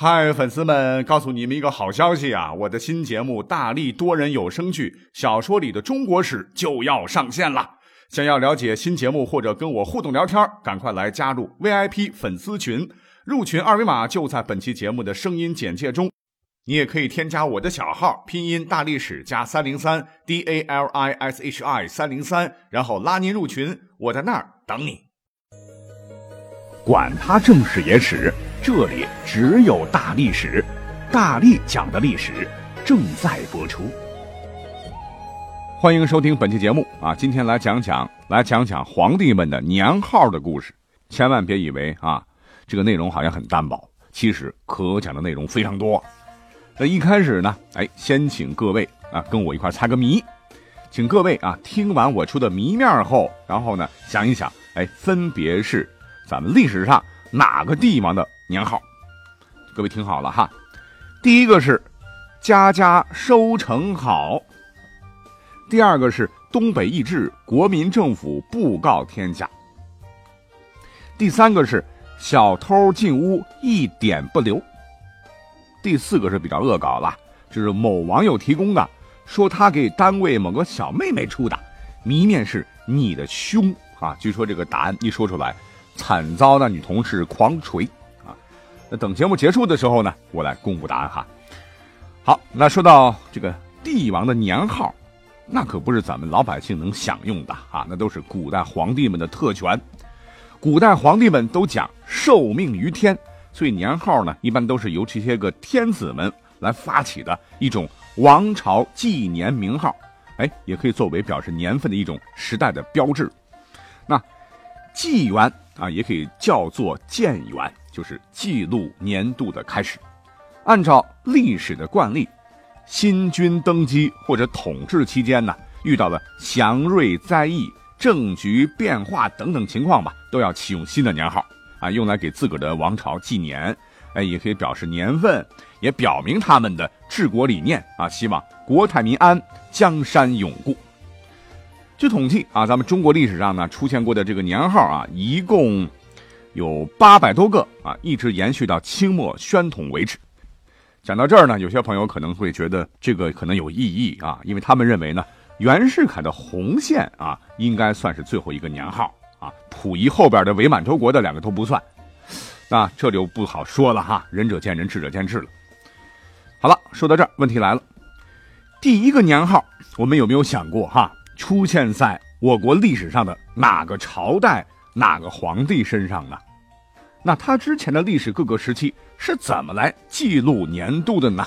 嗨，粉丝们，告诉你们一个好消息啊！我的新节目《大力多人有声剧小说里的中国史》就要上线了。想要了解新节目或者跟我互动聊天，赶快来加入 VIP 粉丝群，入群二维码就在本期节目的声音简介中。你也可以添加我的小号，拼音大历史加三零三 D A L I S H I 三零三，然后拉您入群，我在那儿等你。管他正史野史。这里只有大历史，大力讲的历史正在播出。欢迎收听本期节目啊！今天来讲讲，来讲讲皇帝们的年号的故事。千万别以为啊，这个内容好像很单薄，其实可讲的内容非常多。那一开始呢，哎，先请各位啊跟我一块猜个谜，请各位啊听完我出的谜面后，然后呢想一想，哎，分别是咱们历史上哪个帝王的？年号，各位听好了哈。第一个是家家收成好，第二个是东北易帜，国民政府布告天下，第三个是小偷进屋一点不留，第四个是比较恶搞了，就是某网友提供的，说他给单位某个小妹妹出的谜面是你的胸啊。据说这个答案一说出来，惨遭那女同事狂锤啊。那等节目结束的时候呢，我来公布答案哈。好，那说到这个帝王的年号，那可不是咱们老百姓能享用的啊，那都是古代皇帝们的特权。古代皇帝们都讲受命于天，所以年号呢，一般都是由这些个天子们来发起的一种王朝纪年名号，哎，也可以作为表示年份的一种时代的标志。那纪元啊，也可以叫做建元。就是记录年度的开始，按照历史的惯例，新君登基或者统治期间呢，遇到了祥瑞灾异、政局变化等等情况吧，都要启用新的年号啊，用来给自个儿的王朝纪年，哎，也可以表示年份，也表明他们的治国理念啊，希望国泰民安、江山永固。据统计啊，咱们中国历史上呢出现过的这个年号啊，一共。有八百多个啊，一直延续到清末宣统为止。讲到这儿呢，有些朋友可能会觉得这个可能有异议啊，因为他们认为呢，袁世凯的红线啊，应该算是最后一个年号啊，溥仪后边的伪满洲国的两个都不算。那这就不好说了哈，仁者见仁，智者见智了。好了，说到这儿，问题来了，第一个年号，我们有没有想过哈，出现在我国历史上的哪个朝代？哪个皇帝身上呢？那他之前的历史各个时期是怎么来记录年度的呢？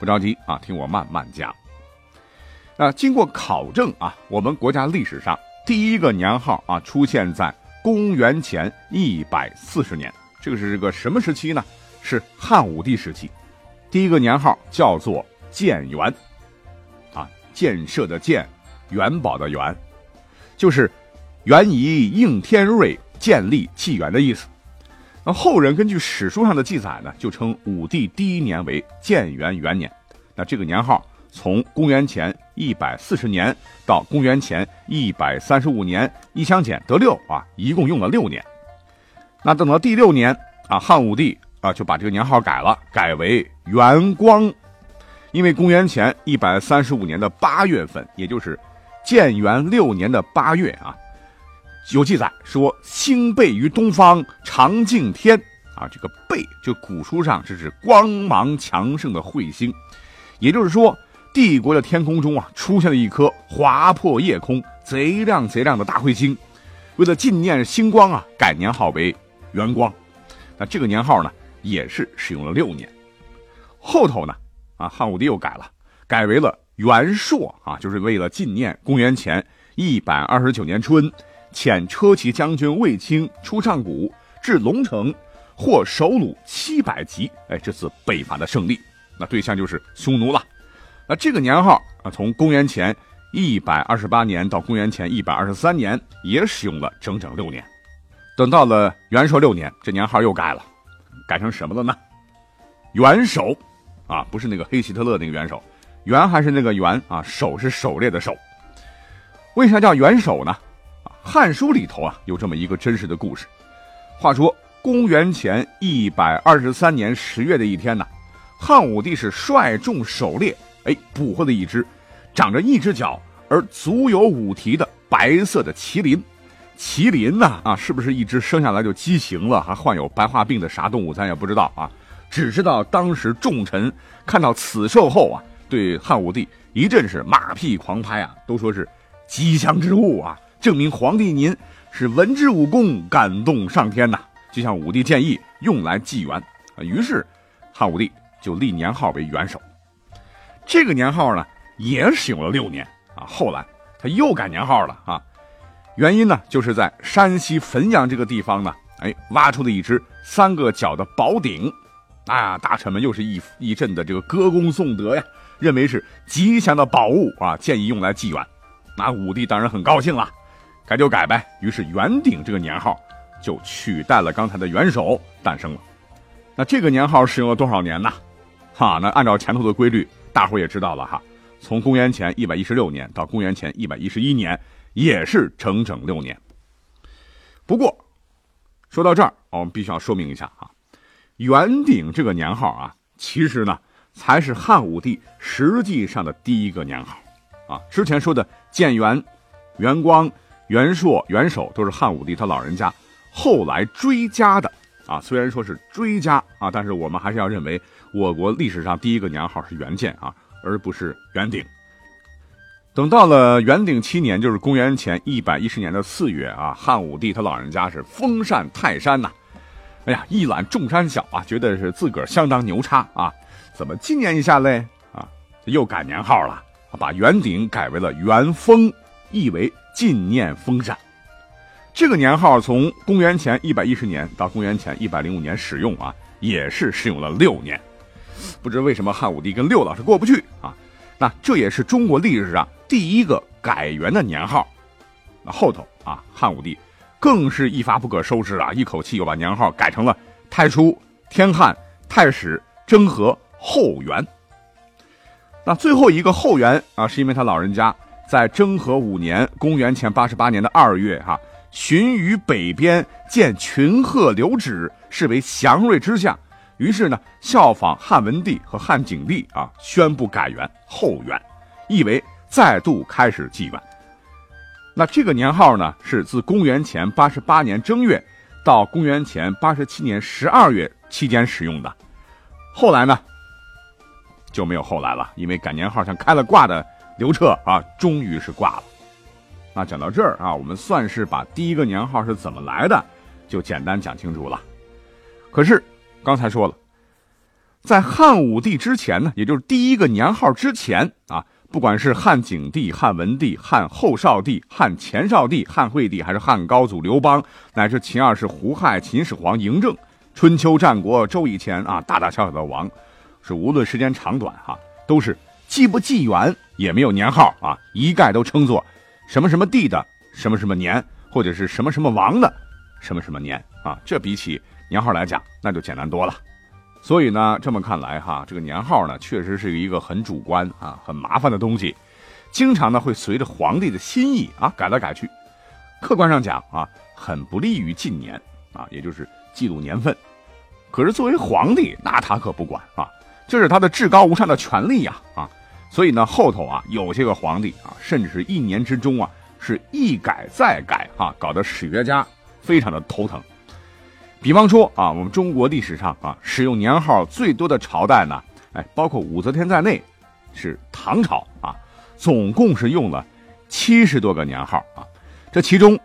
不着急啊，听我慢慢讲。啊经过考证啊，我们国家历史上第一个年号啊出现在公元前一百四十年，这个是个什么时期呢？是汉武帝时期。第一个年号叫做建元，建设的建，元宝的元，就是。元仪应天瑞，建立纪元的意思。那后人根据史书上的记载呢，就称武帝第一年为建元元年。那这个年号从公元前一百四十年到公元前一百三十五年，一相减得六啊，一共用了六年。那等到第六年啊，汉武帝啊就把这个年号改了，改为元光。因为公元前一百三十五年的八月份，也就是建元六年的八月啊。有记载说，星背于东方，长敬天啊。这个背就古书上是指光芒强盛的彗星，也就是说，帝国的天空中啊出现了一颗划破夜空、贼亮贼亮的大彗星。为了纪念星光啊，改年号为元光。那这个年号呢，也是使用了六年。后头呢，啊，汉武帝又改了，改为了元朔啊，就是为了纪念公元前一百二十九年春。遣车骑将军卫青出上谷，至龙城，获首虏七百级。哎，这次北伐的胜利，那对象就是匈奴了。那这个年号啊，从公元前一百二十八年到公元前一百二十三年，也使用了整整六年。等到了元朔六年，这年号又改了，改成什么了呢？元首，啊，不是那个黑希特勒那个元首，元还是那个元啊，首是狩猎的狩。为啥叫元首呢？《汉书》里头啊，有这么一个真实的故事。话说公元前一百二十三年十月的一天呢，汉武帝是率众狩猎，哎，捕获了一只长着一只脚而足有五蹄的白色的麒麟。麒麟呢，啊，是不是一只生下来就畸形了，还患有白化病的啥动物，咱也不知道啊。只知道当时众臣看到此兽后啊，对汉武帝一阵是马屁狂拍啊，都说是吉祥之物啊，证明皇帝您是文治武功感动上天呐。就向武帝建议用来纪元啊，于是汉武帝就立年号为元首。这个年号呢，也使用了六年啊，后来他又改年号了啊。原因呢，就是在山西汾阳这个地方呢，哎，挖出了一只三个角的宝鼎，啊，大臣们又是一一阵的这个歌功颂德呀，认为是吉祥的宝物啊，建议用来祭元。那武帝当然很高兴了，改就改呗。于是元鼎这个年号就取代了刚才的元首诞生了。那这个年号使用了多少年呢？哈，那按照前头的规律，大伙也知道了哈，从公元前一百一十六年到公元前一百一十一年。也是整整六年。不过，说到这儿，我们必须要说明一下啊，元鼎这个年号啊，其实呢才是汉武帝实际上的第一个年号啊。之前说的建元、元光、元朔、元首都是汉武帝他老人家后来追加的啊。虽然说是追加啊，但是我们还是要认为我国历史上第一个年号是元建啊，而不是元鼎。等到了元鼎七年，就是公元前一百一十年的四月啊，汉武帝他老人家是封禅泰山呐，哎呀，一览众山小啊，觉得是自个儿相当牛叉啊，怎么纪念一下嘞？啊，又改年号了，把元鼎改为了元封，意为纪念封禅。这个年号从公元前一百一十年到公元前一百零五年使用啊，也是使用了六年，不知为什么汉武帝跟六老是过不去啊。那这也是中国历史上第一个改元的年号，那后头啊，汉武帝更是一发不可收拾啊，一口气又把年号改成了太初、天汉、太始、征和、后元。那最后一个后元啊，是因为他老人家在征和五年（公元前八十八年的二月）哈，巡于北边，见群鹤留止，视为祥瑞之象。于是呢，效仿汉文帝和汉景帝啊，宣布改元后元，意为再度开始纪元。那这个年号呢，是自公元前八十八年正月到公元前八十七年十二月期间使用的。后来呢，就没有后来了，因为改年号像开了挂的刘彻啊，终于是挂了。那讲到这儿啊，我们算是把第一个年号是怎么来的，就简单讲清楚了。可是。刚才说了，在汉武帝之前呢，也就是第一个年号之前啊，不管是汉景帝、汉文帝、汉后少帝、汉前少帝、汉惠帝，还是汉高祖刘邦，乃至秦二世胡亥、秦始皇嬴政、春秋战国周以前啊，大大小小的王，是无论时间长短哈，都是既不纪元，也没有年号啊，一概都称作什么什么帝的什么什么年，或者是什么什么王的什么什么年啊，这比起。年号来讲，那就简单多了。所以呢，这么看来哈，这个年号呢，确实是一个很主观啊、很麻烦的东西，经常呢会随着皇帝的心意啊改来改去。客观上讲啊，很不利于近年啊，也就是记录年份。可是作为皇帝，那他可不管啊，这是他的至高无上的权利呀啊。所以呢，后头啊，有些个皇帝啊，甚至是一年之中啊，是一改再改啊，搞得史学家非常的头疼。比方说啊，我们中国历史上啊，使用年号最多的朝代呢，哎，包括武则天在内，是唐朝啊，总共是用了七十多个年号啊。这其中，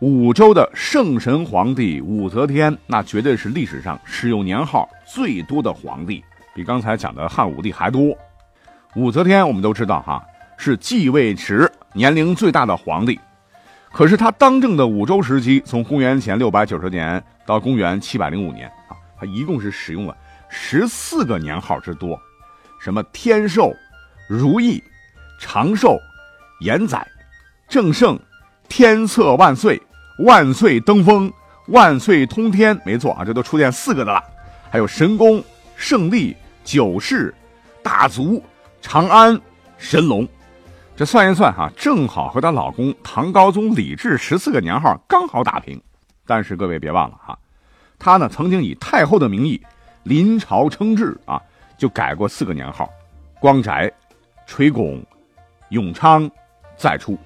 武周的圣神皇帝武则天，那绝对是历史上使用年号最多的皇帝，比刚才讲的汉武帝还多。武则天我们都知道哈，是继位时年龄最大的皇帝。可是他当政的五周时期，从公元前六百九十年到公元七百零五年啊，他一共是使用了十四个年号之多，什么天寿、如意、长寿、延载、正圣、天策万岁、万岁登峰、万岁通天，没错啊，这都出现四个的了，还有神功、胜利、九世、大足、长安、神龙。这算一算哈，正好和她老公唐高宗李治十四个年号刚好打平。但是各位别忘了哈，他呢曾经以太后的名义临朝称制啊，就改过四个年号：光宅、垂拱、永昌、再出。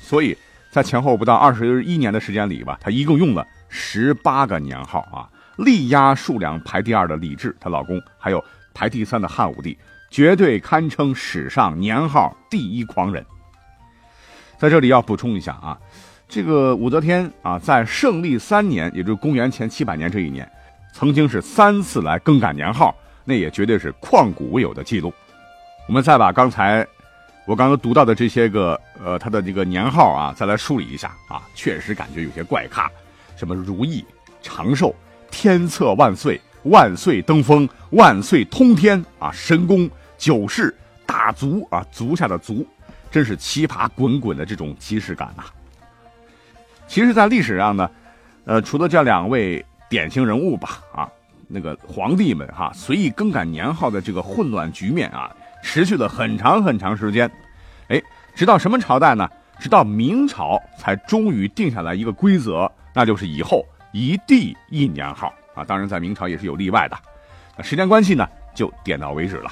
所以在前后不到二十一年的时间里吧，他一共用了十八个年号啊，力压数量排第二的李治，她老公，还有排第三的汉武帝，绝对堪称史上年号第一狂人。在这里要补充一下啊，这个武则天啊，在圣历三年，也就是公元前七百年这一年，曾经是三次来更改年号，那也绝对是旷古未有的记录。我们再把刚才。我刚刚读到的这些个，呃，他的这个年号啊，再来梳理一下啊，确实感觉有些怪咖，什么如意、长寿、天策万岁、万岁登峰、万岁通天啊，神功九世、大足啊，足下的足，真是奇葩滚滚的这种即视感呐。其实，在历史上呢，呃，除了这两位典型人物吧，啊，那个皇帝们哈，随意更改年号的这个混乱局面啊。持续了很长很长时间，哎，直到什么朝代呢？直到明朝才终于定下来一个规则，那就是以后一帝一年号啊。当然，在明朝也是有例外的。那时间关系呢，就点到为止了。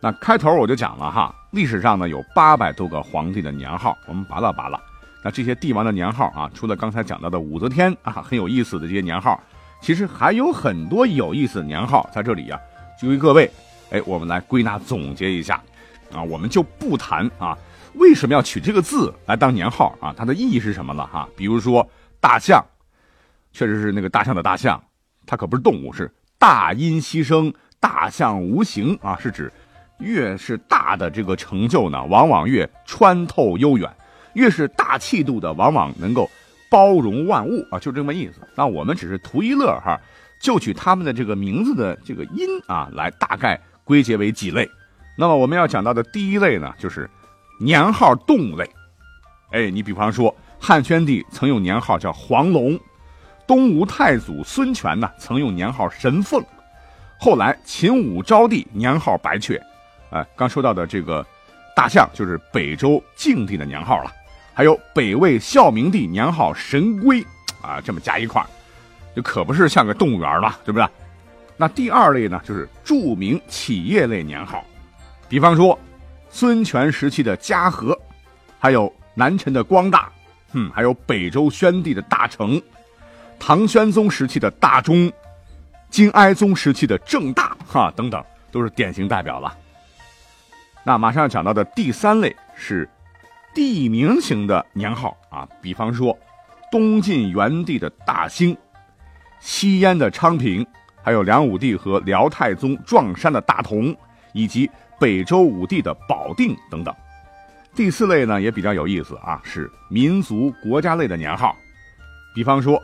那开头我就讲了哈，历史上呢有八百多个皇帝的年号，我们扒拉扒拉。那这些帝王的年号啊，除了刚才讲到的武则天啊很有意思的这些年号，其实还有很多有意思的年号在这里呀。就为各位，哎，我们来归纳总结一下，啊，我们就不谈啊，为什么要取这个字来当年号啊？它的意义是什么了哈？比如说大象，确实是那个大象的大象，它可不是动物，是大音希声，大象无形啊，是指越是大的这个成就呢，往往越穿透悠远，越是大气度的，往往能够包容万物啊，就这么意思。那我们只是图一乐哈。就取他们的这个名字的这个音啊，来大概归结为几类。那么我们要讲到的第一类呢，就是年号动物类。哎，你比方说汉宣帝曾用年号叫黄龙，东吴太祖孙权呢曾用年号神凤，后来秦武昭帝年号白雀。哎，刚说到的这个大象就是北周静帝的年号了，还有北魏孝明帝年号神龟啊，这么加一块儿。就可不是像个动物园了，对不对？那第二类呢，就是著名企业类年号，比方说孙权时期的嘉禾，还有南陈的光大，嗯，还有北周宣帝的大成，唐宣宗时期的大中，金哀宗时期的正大，哈，等等，都是典型代表了。那马上要讲到的第三类是地名型的年号啊，比方说东晋元帝的大兴。西燕的昌平，还有梁武帝和辽太宗撞山的大同，以及北周武帝的保定等等。第四类呢也比较有意思啊，是民族国家类的年号，比方说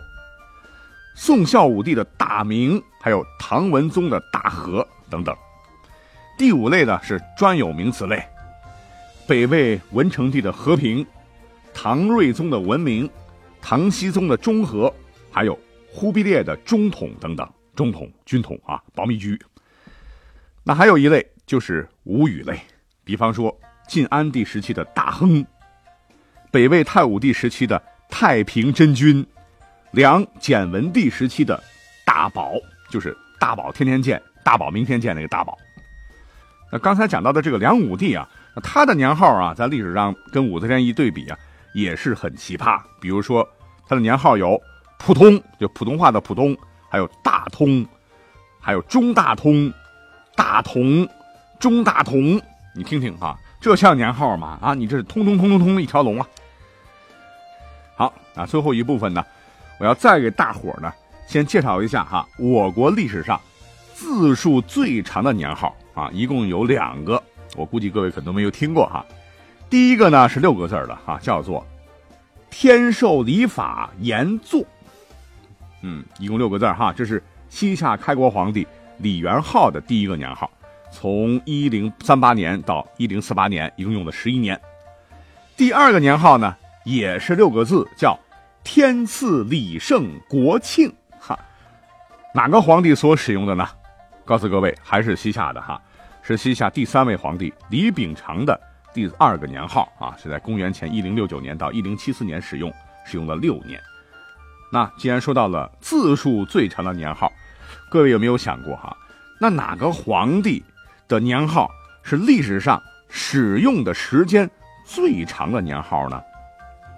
宋孝武帝的大明，还有唐文宗的大和等等。第五类呢是专有名词类，北魏文成帝的和平，唐睿宗的文明，唐僖宗的中和，还有。忽必烈的中统等等，中统、军统啊，保密局。那还有一类就是无语类，比方说晋安帝时期的大亨，北魏太武帝时期的太平真君，梁简文帝时期的大宝，就是大宝天天见，大宝明天见那个大宝。那刚才讲到的这个梁武帝啊，那他的年号啊，在历史上跟武则天一对比啊，也是很奇葩。比如说他的年号有。普通就普通话的普通，还有大通，还有中大通，大同，中大同，你听听哈，这像年号吗？啊，你这是通通通通通一条龙啊！好啊，最后一部分呢，我要再给大伙呢先介绍一下哈，我国历史上字数最长的年号啊，一共有两个，我估计各位可能没有听过哈。第一个呢是六个字的哈，叫做天授礼法严作。嗯，一共六个字哈，这是西夏开国皇帝李元昊的第一个年号，从一零三八年到一零四八年，一共用了十一年。第二个年号呢，也是六个字，叫天赐礼圣国庆哈。哪个皇帝所使用的呢？告诉各位，还是西夏的哈，是西夏第三位皇帝李秉常的第二个年号啊，是在公元前一零六九年到一零七四年使用，使用了六年。那既然说到了字数最长的年号，各位有没有想过哈？那哪个皇帝的年号是历史上使用的时间最长的年号呢？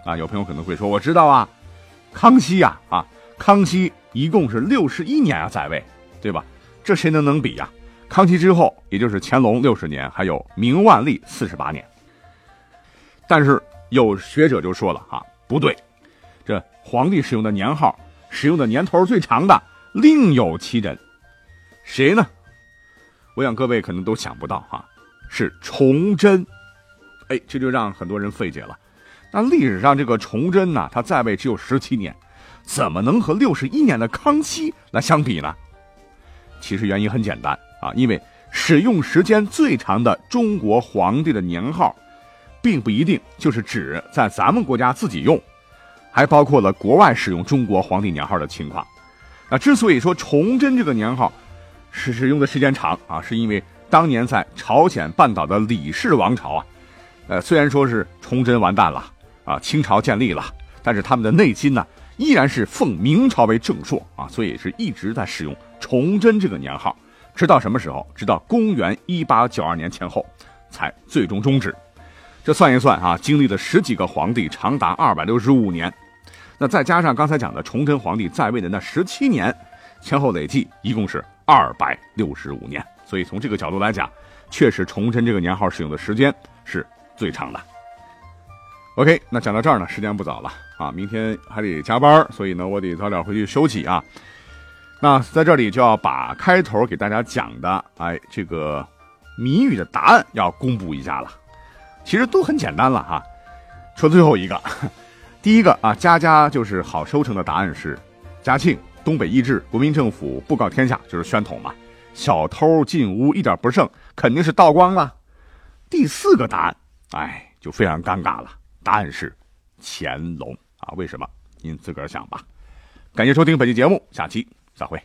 啊，有朋友可能会说，我知道啊，康熙呀，啊，康熙一共是六十一年啊在位，对吧？这谁能能比呀？康熙之后，也就是乾隆六十年，还有明万历四十八年。但是有学者就说了哈，不对，这皇帝使用的年号，使用的年头最长的另有其人，谁呢？我想各位可能都想不到哈，是崇祯。哎，这就让很多人费解了。那历史上这个崇祯呢，他在位只有十七年，怎么能和六十一年的康熙来相比呢？其实原因很简单啊，因为使用时间最长的中国皇帝的年号，并不一定就是指在咱们国家自己用，还包括了国外使用中国皇帝年号的情况。那之所以说崇祯这个年号是使用的时间长啊，是因为当年在朝鲜半岛的李氏王朝啊，呃，虽然说是崇祯完蛋了啊，清朝建立了，但是他们的内心呢，依然是奉明朝为正朔啊，所以是一直在使用。崇祯这个年号，直到什么时候？直到公元一八九二年前后，才最终终止。这算一算啊，经历了十几个皇帝，长达二百六十五年。那再加上刚才讲的崇祯皇帝在位的那十七年，前后累计一共是二百六十五年。所以从这个角度来讲，确实崇祯这个年号使用的时间是最长的。OK，那讲到这儿呢，时间不早了啊，明天还得加班，所以呢，我得早点回去休息啊。那在这里就要把开头给大家讲的，哎，这个谜语的答案要公布一下了。其实都很简单了哈，说最后一个，第一个啊，家家就是好收成的答案是嘉庆东北易帜，国民政府布告天下，就是宣统嘛。小偷进屋一点不剩，肯定是道光了。第四个答案，哎，就非常尴尬了，答案是乾隆啊。为什么？您自个儿想吧。感谢收听本期节目，下期。再会。